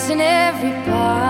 missing every part.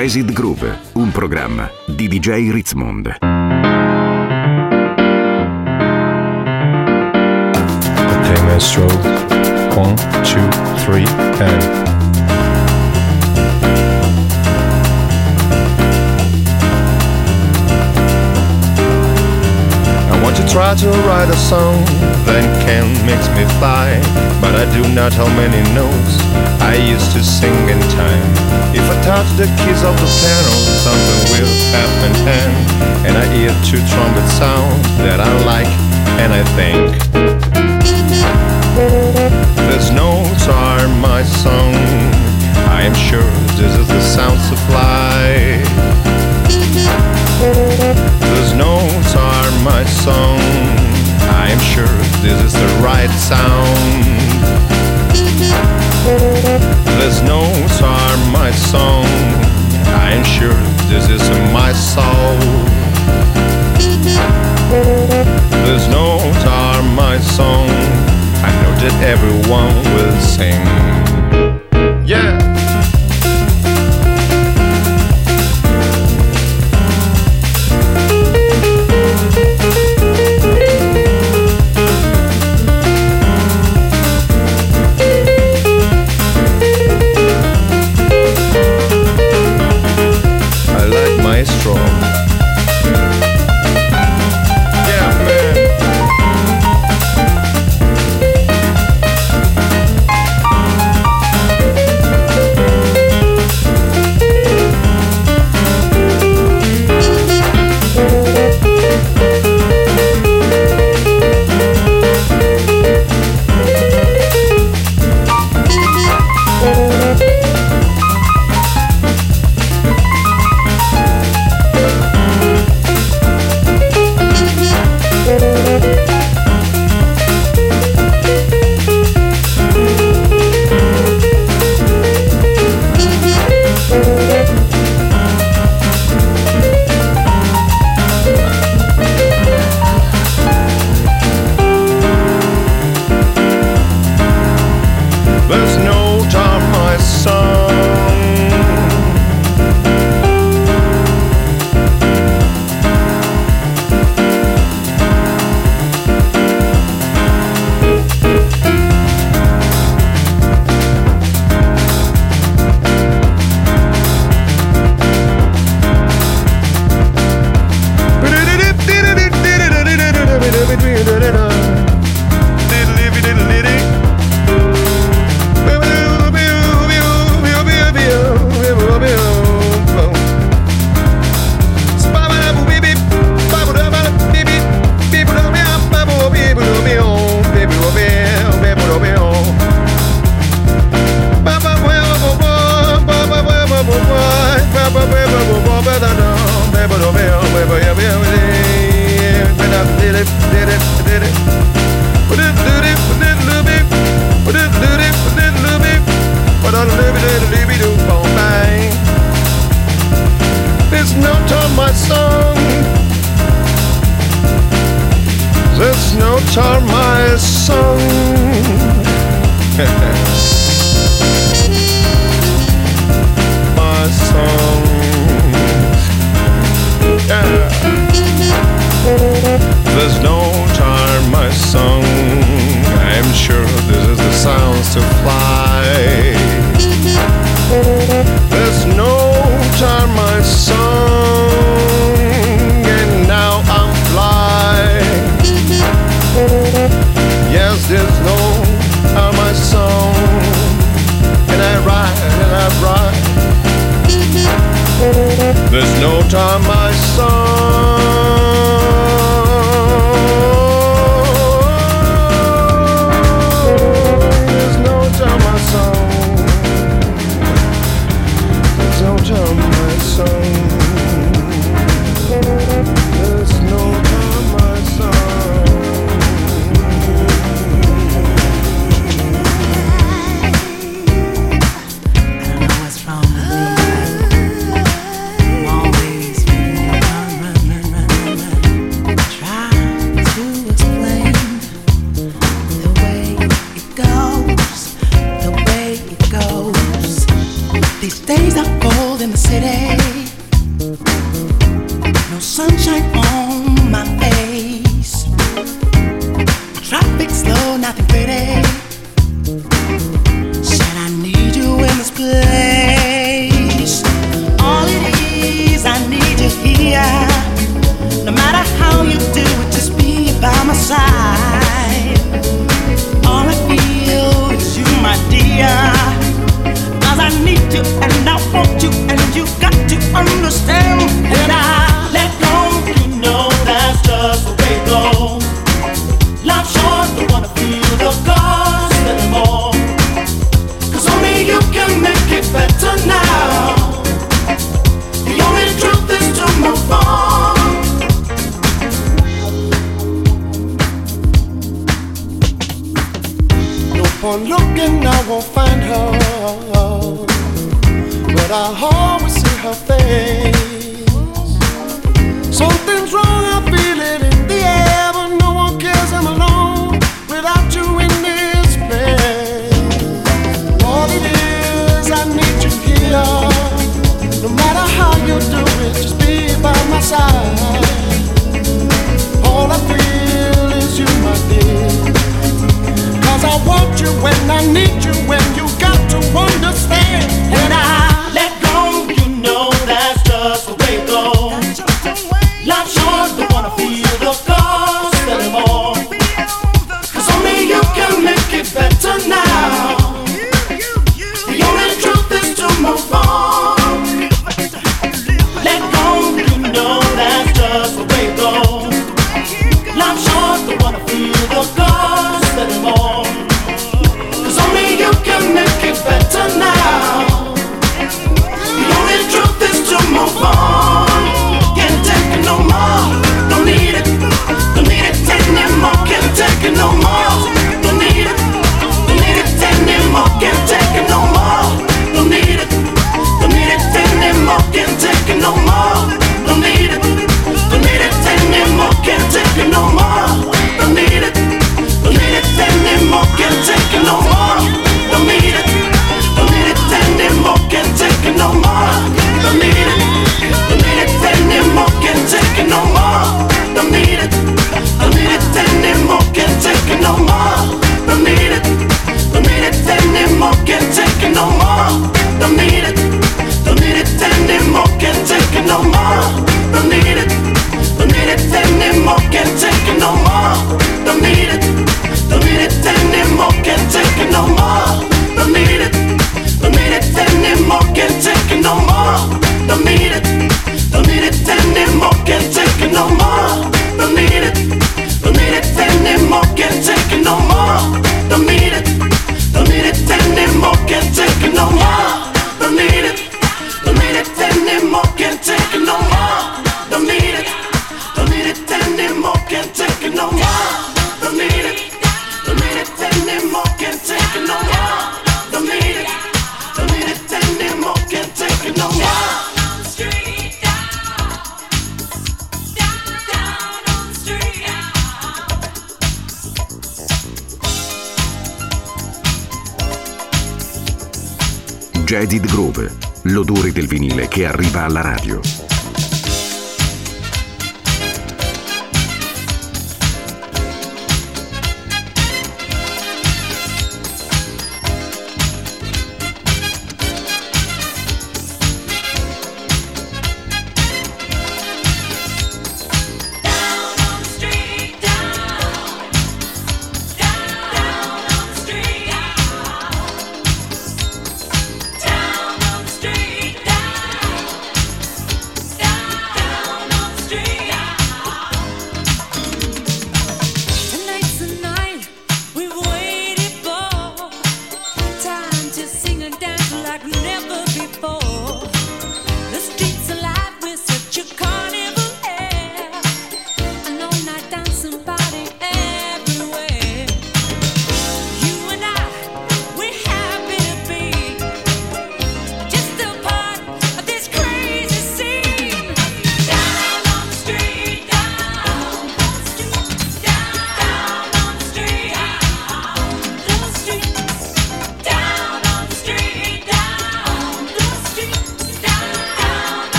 Jazzid Groove, un programma di DJ Ritzmond. Okay, maestro. One, two, three, and. I want to try to write a song that can make me fly, but I do not how many notes I used to sing in time. If I touch the keys of the piano, something will happen, and, and I hear two trumpet sounds that I like, and I think. These notes are my song. I am sure this is the sound supply. These notes are my song. I am sure this is the right sound. These notes are my song. I am sure this is my soul. These notes are my song. I know that everyone will sing.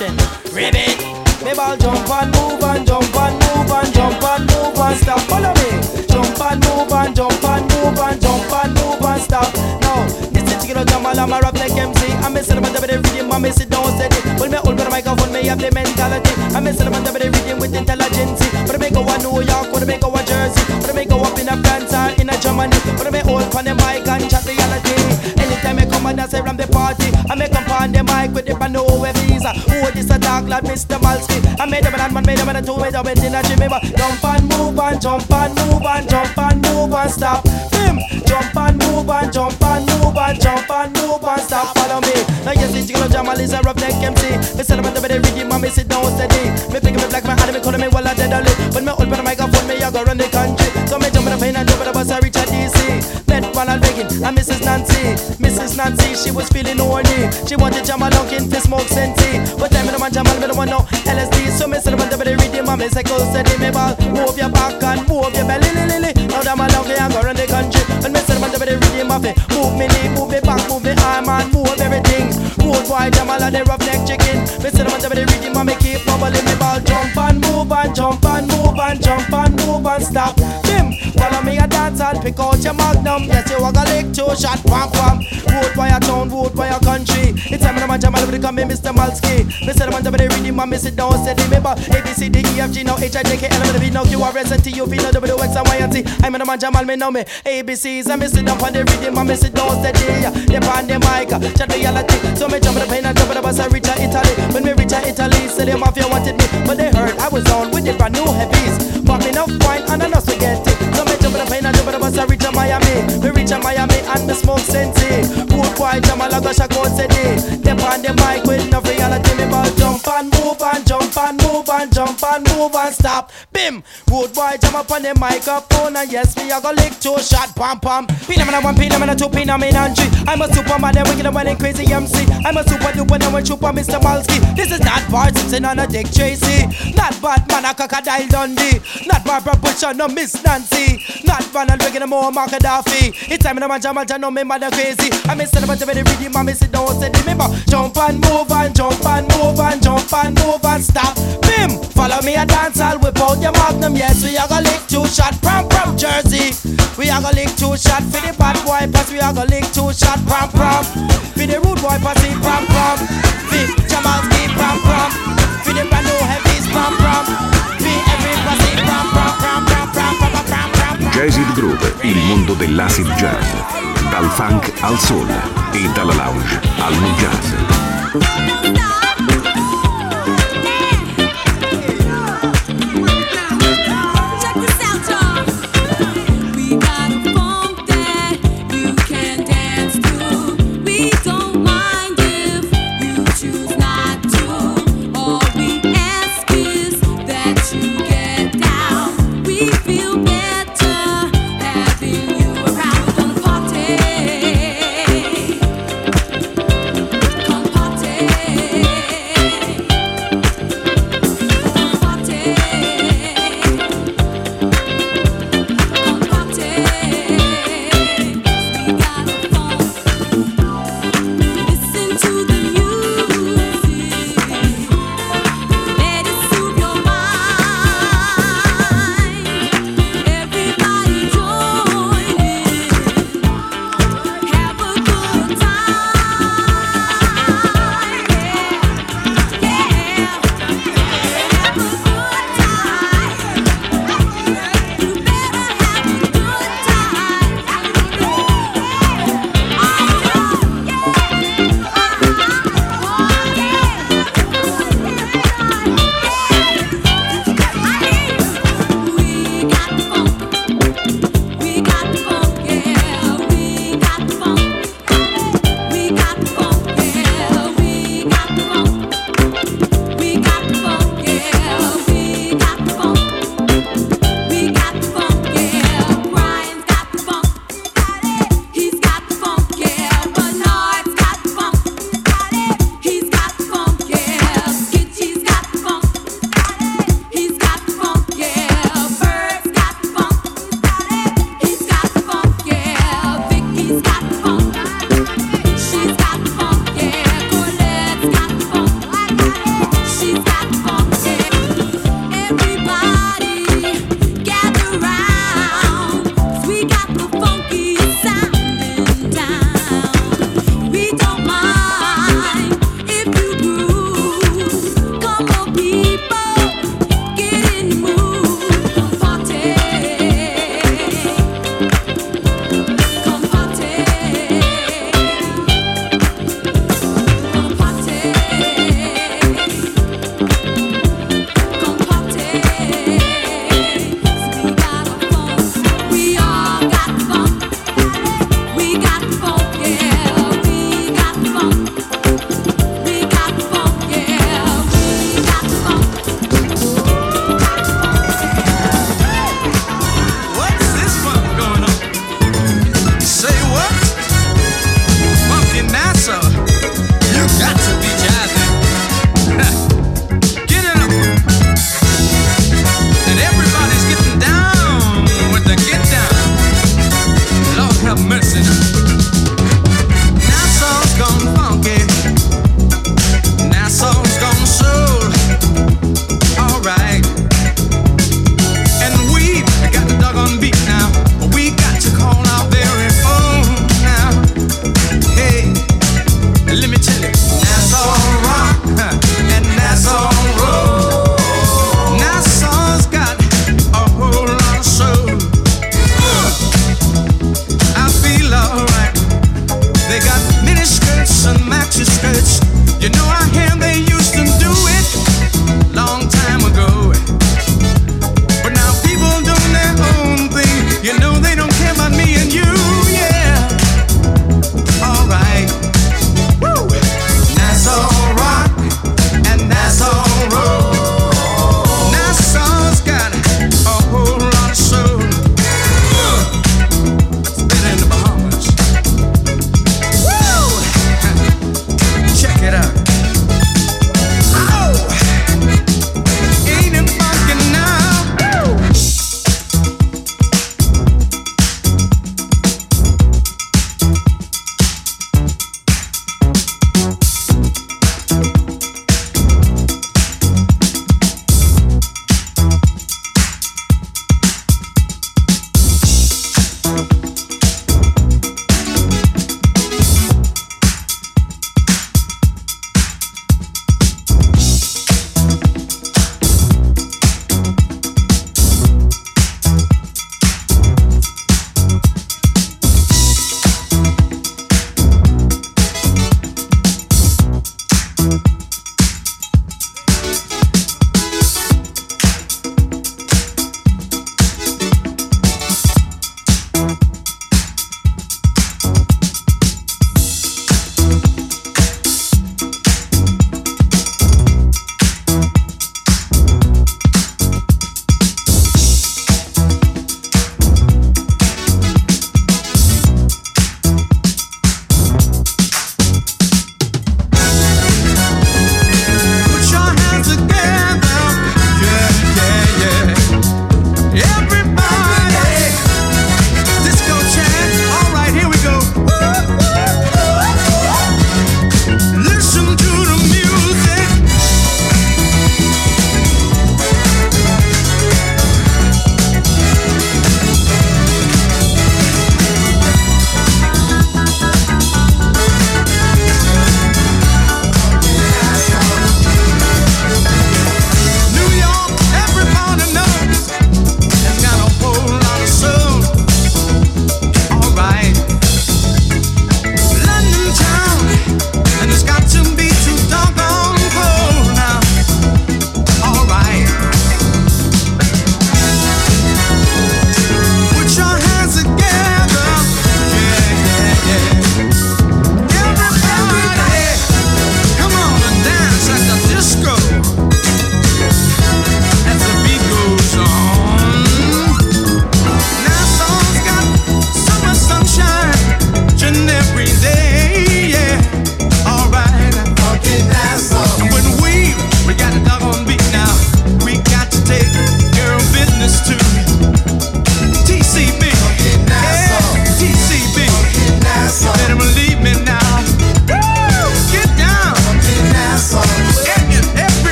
Eruption. Ribbit. Me ball jump and move and jump and move and jump and move and stop. Follow me. Jump and move and jump and move and jump and move and stop. Now, this is chicken jam along my roughneck MC. I'm them under the rhythm, I'm missing down steady. When me hold the microphone, me have the mentality. I'm them under the rhythm with intelligence. But I make go a New York, but I make go a Jersey, but I make go up in a France or in a Germany. But I make hold on the mic and chat on the mic with the new wave visa. Oh, this a dark lad, Mr. Malski. I made them an man, made a two, made a in a. But jump and move and jump and move and jump and move and stop. Bim, jump and move and jump and move and jump and move and stop. Follow me. Now yes, it's Jamal is a roughneck MC. Me under the rhythm me sit down steady. Me pick me black man and me calling me while I dead ali. When me open the microphone, me I go run the country. So me jump in the plane and jump in the bus, I reach a DC. Met Ronald Reagan and Mrs. Nancy. Nancy, she was feeling horny. She wanted Jamal Lunkin to smoke senti. But time me no man Jamal, me no want no LSD. So me up under the rhythm and me say go steady. Me ball, move your back and move your belly, li, li, li. Now Jamal Lunkin I go run the country. And me up under the rhythm of it. Move me knee, move me back, move me arm and move everything. Road boy Jamal and the roughneck chicken. Me up under the rhythm and me keep bubbling. Me ball jump and move and jump and move and jump and move and stop. And pick out your magnum. Yes, you walk a lick two shot, wham wham. Road boy a town, road boy a country. It's time I'm a Jamal with the come Mr. Malski. Me set up under the rhythm and me sit down steady. Me ball A B C D E F G now H I J K L M N O P Q R S and T U V now W X and Y and Z. I'm a man Jamal, me know me. A B C's and me sit down on the rhythm and me sit down steady. They on the mic, chat reality. So me jump in the plane and jump in the bus and reach a Italy. When me reach a Italy, say the mafia wanted me, but they heard I was on with the brand new heavies. Bought me enough wine and enough spaghetti. So me jump in the plane and bus and reach a Miami. Me reach a Miami and me smoke sensi. Good boy, Jamal, I go shake out steady. They on the mic with enough reality. Me ball jump and move and jump and move and jump and move and stop. Bim. Bim! Boy jam up on the microphone and yes, we are gonna lick two shot pam pam. Phenomenon one, phenomenon two, phenomenon three. I'm a superman, then wicked and crazy MC. I'm a super duper, then we super Mr. Malski. This is not Bart Simpson on a Dick Tracy. Not Batman, a crocodile Dundee. Not Barbara Bush, or no Miss Nancy. Not Ronald Reagan, more Mark Gaddafi. It's time in a man, jam, jam, no me mother crazy. I'm a son of a very rhythm, I'm sit down, say remember. Jump and move and jump and move and jump and move and stop. Bim! Follow me a dance, I'll whip out your magnum. Yes, we are gonna lick two shot from from Jersey. We are gonna lick two shot for the bad boy pass. We are gonna lick two shot prom prom. For the rude boy pass it prom prom. For Jamalski prom prom. For the brand new heavies prom prom. For every pussy prom prom prom prom prom prom prom prom prom. Jazzed Groove, il mondo dell'acid jazz. Dal funk al soul e dalla lounge al jazz.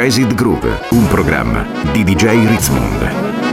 Jazzed Group, un programma di DJ Ritzmond.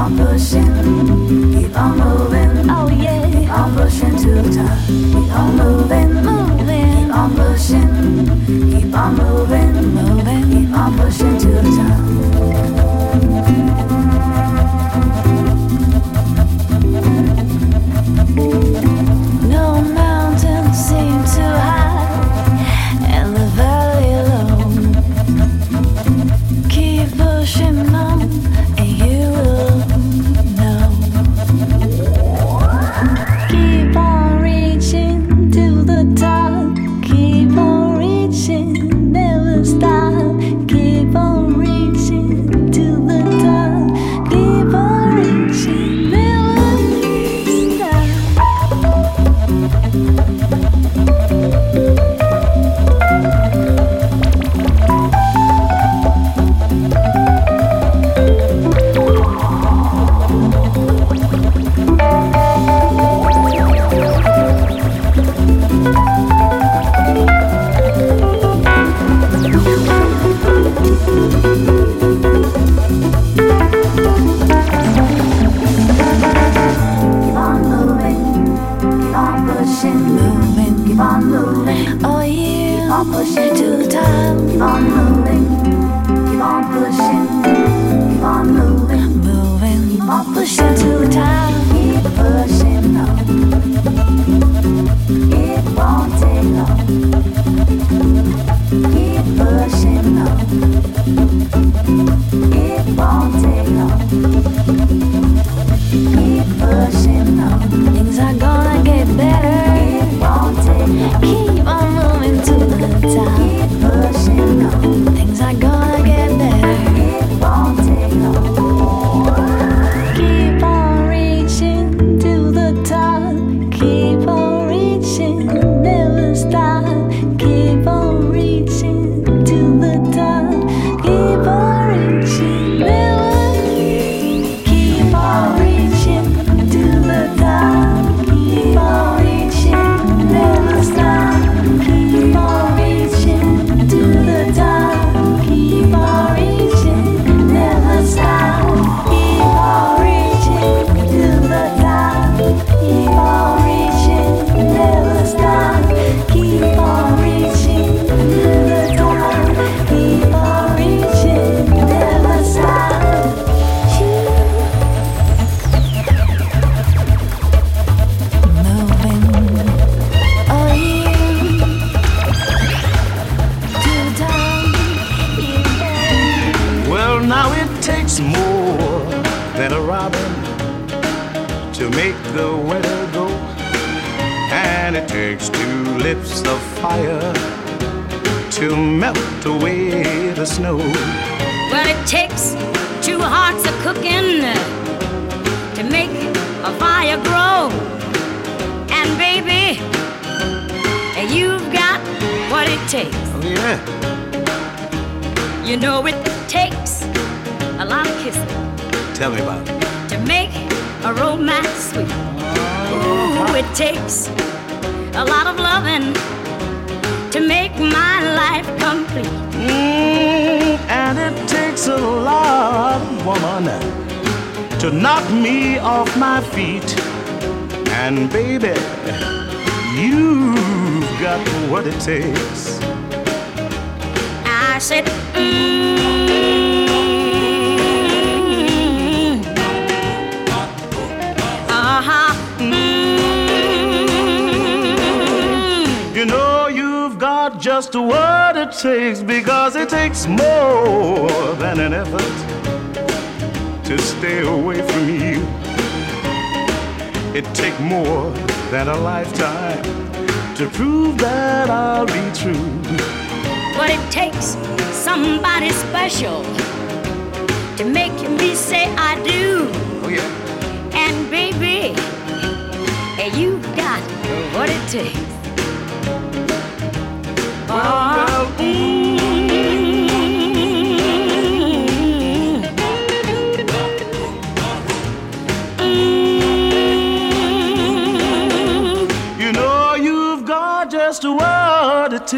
on pushing, keep on moving. Oh yeah. Keep on pushing to the top. Keep on moving, moving. Keep on pushing, keep on moving, moving. Keep on pushing.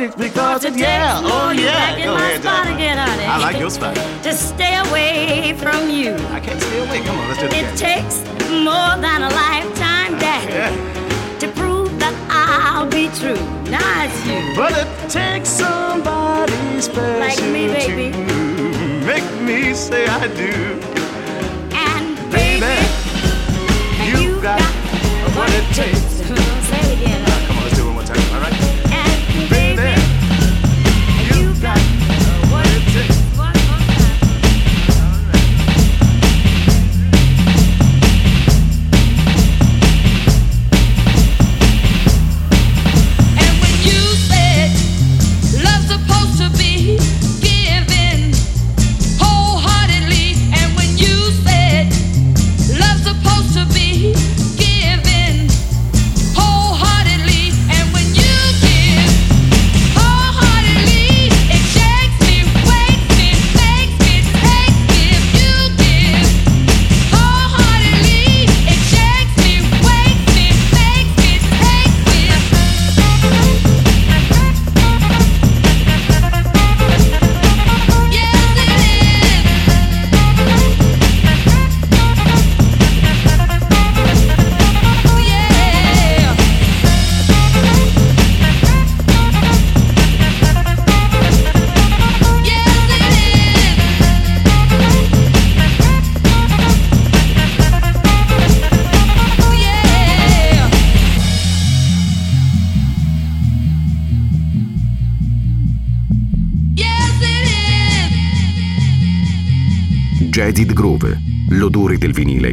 six because it, yeah, oh yeah. Go ahead, spot again, honey. I like your spot. To stay away from you. I can't stay away. Come on, let's do it. It again. takes more than a lifetime, Daddy, yeah. to prove that I'll be true. Now it's you. But it takes somebody special like me, baby. to make me say I do. And baby, baby you, you got, got what it takes.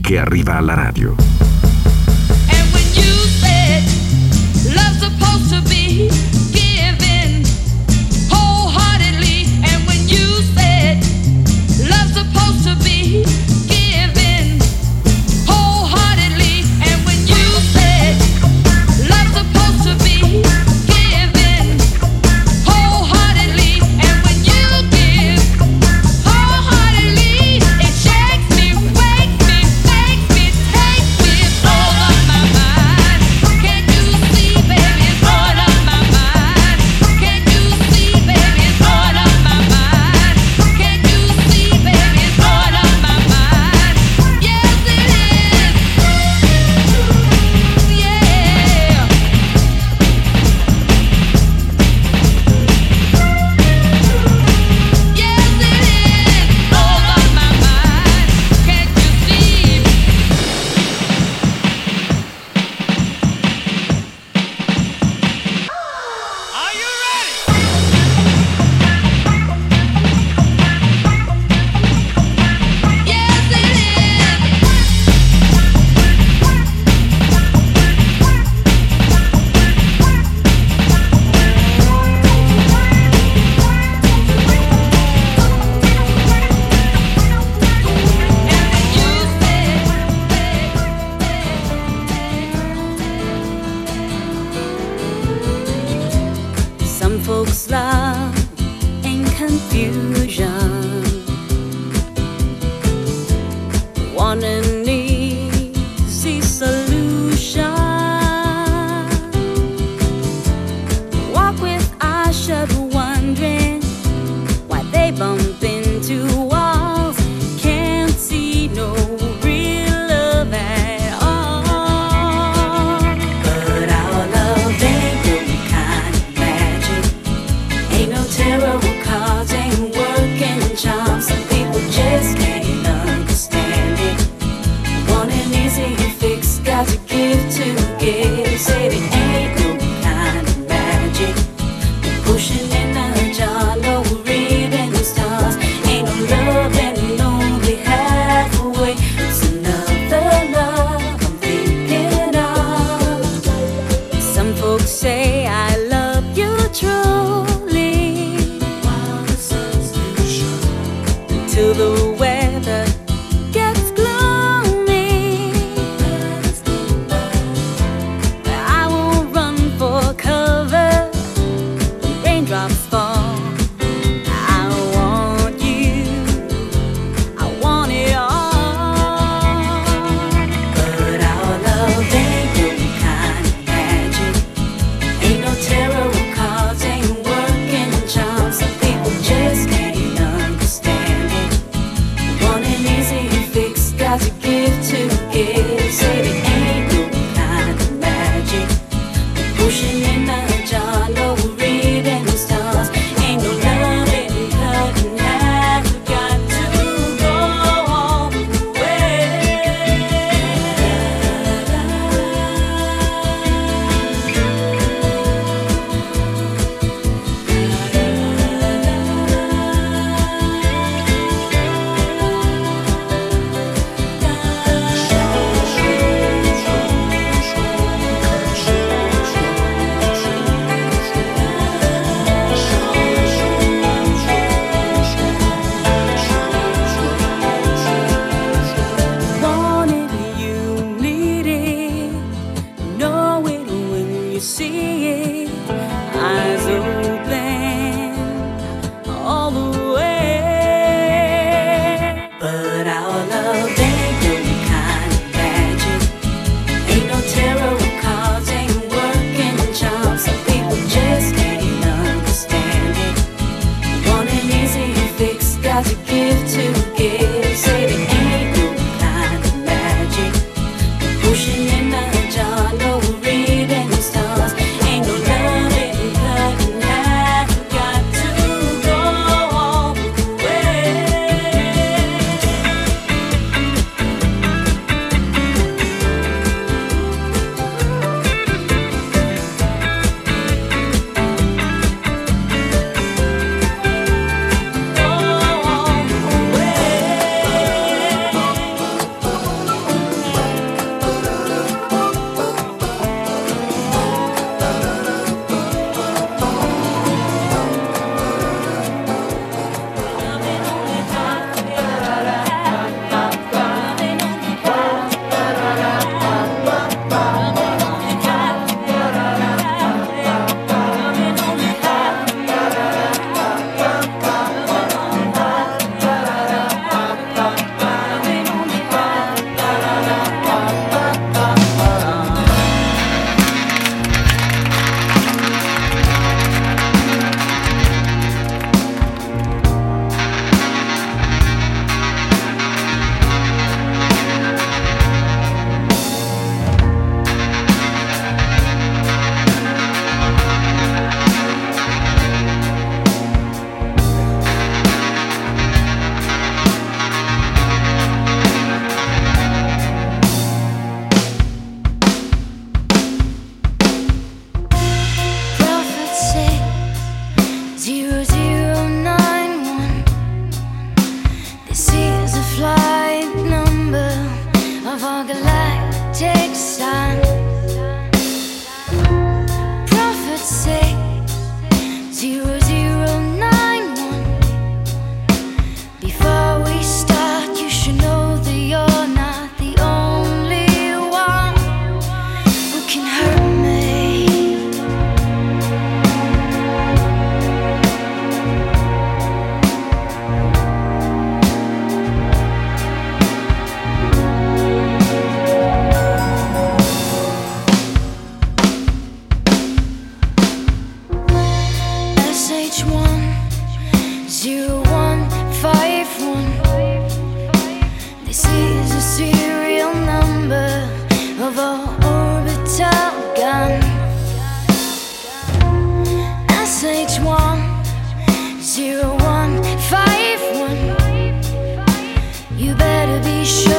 che arriva alla radio. Folks say I be sure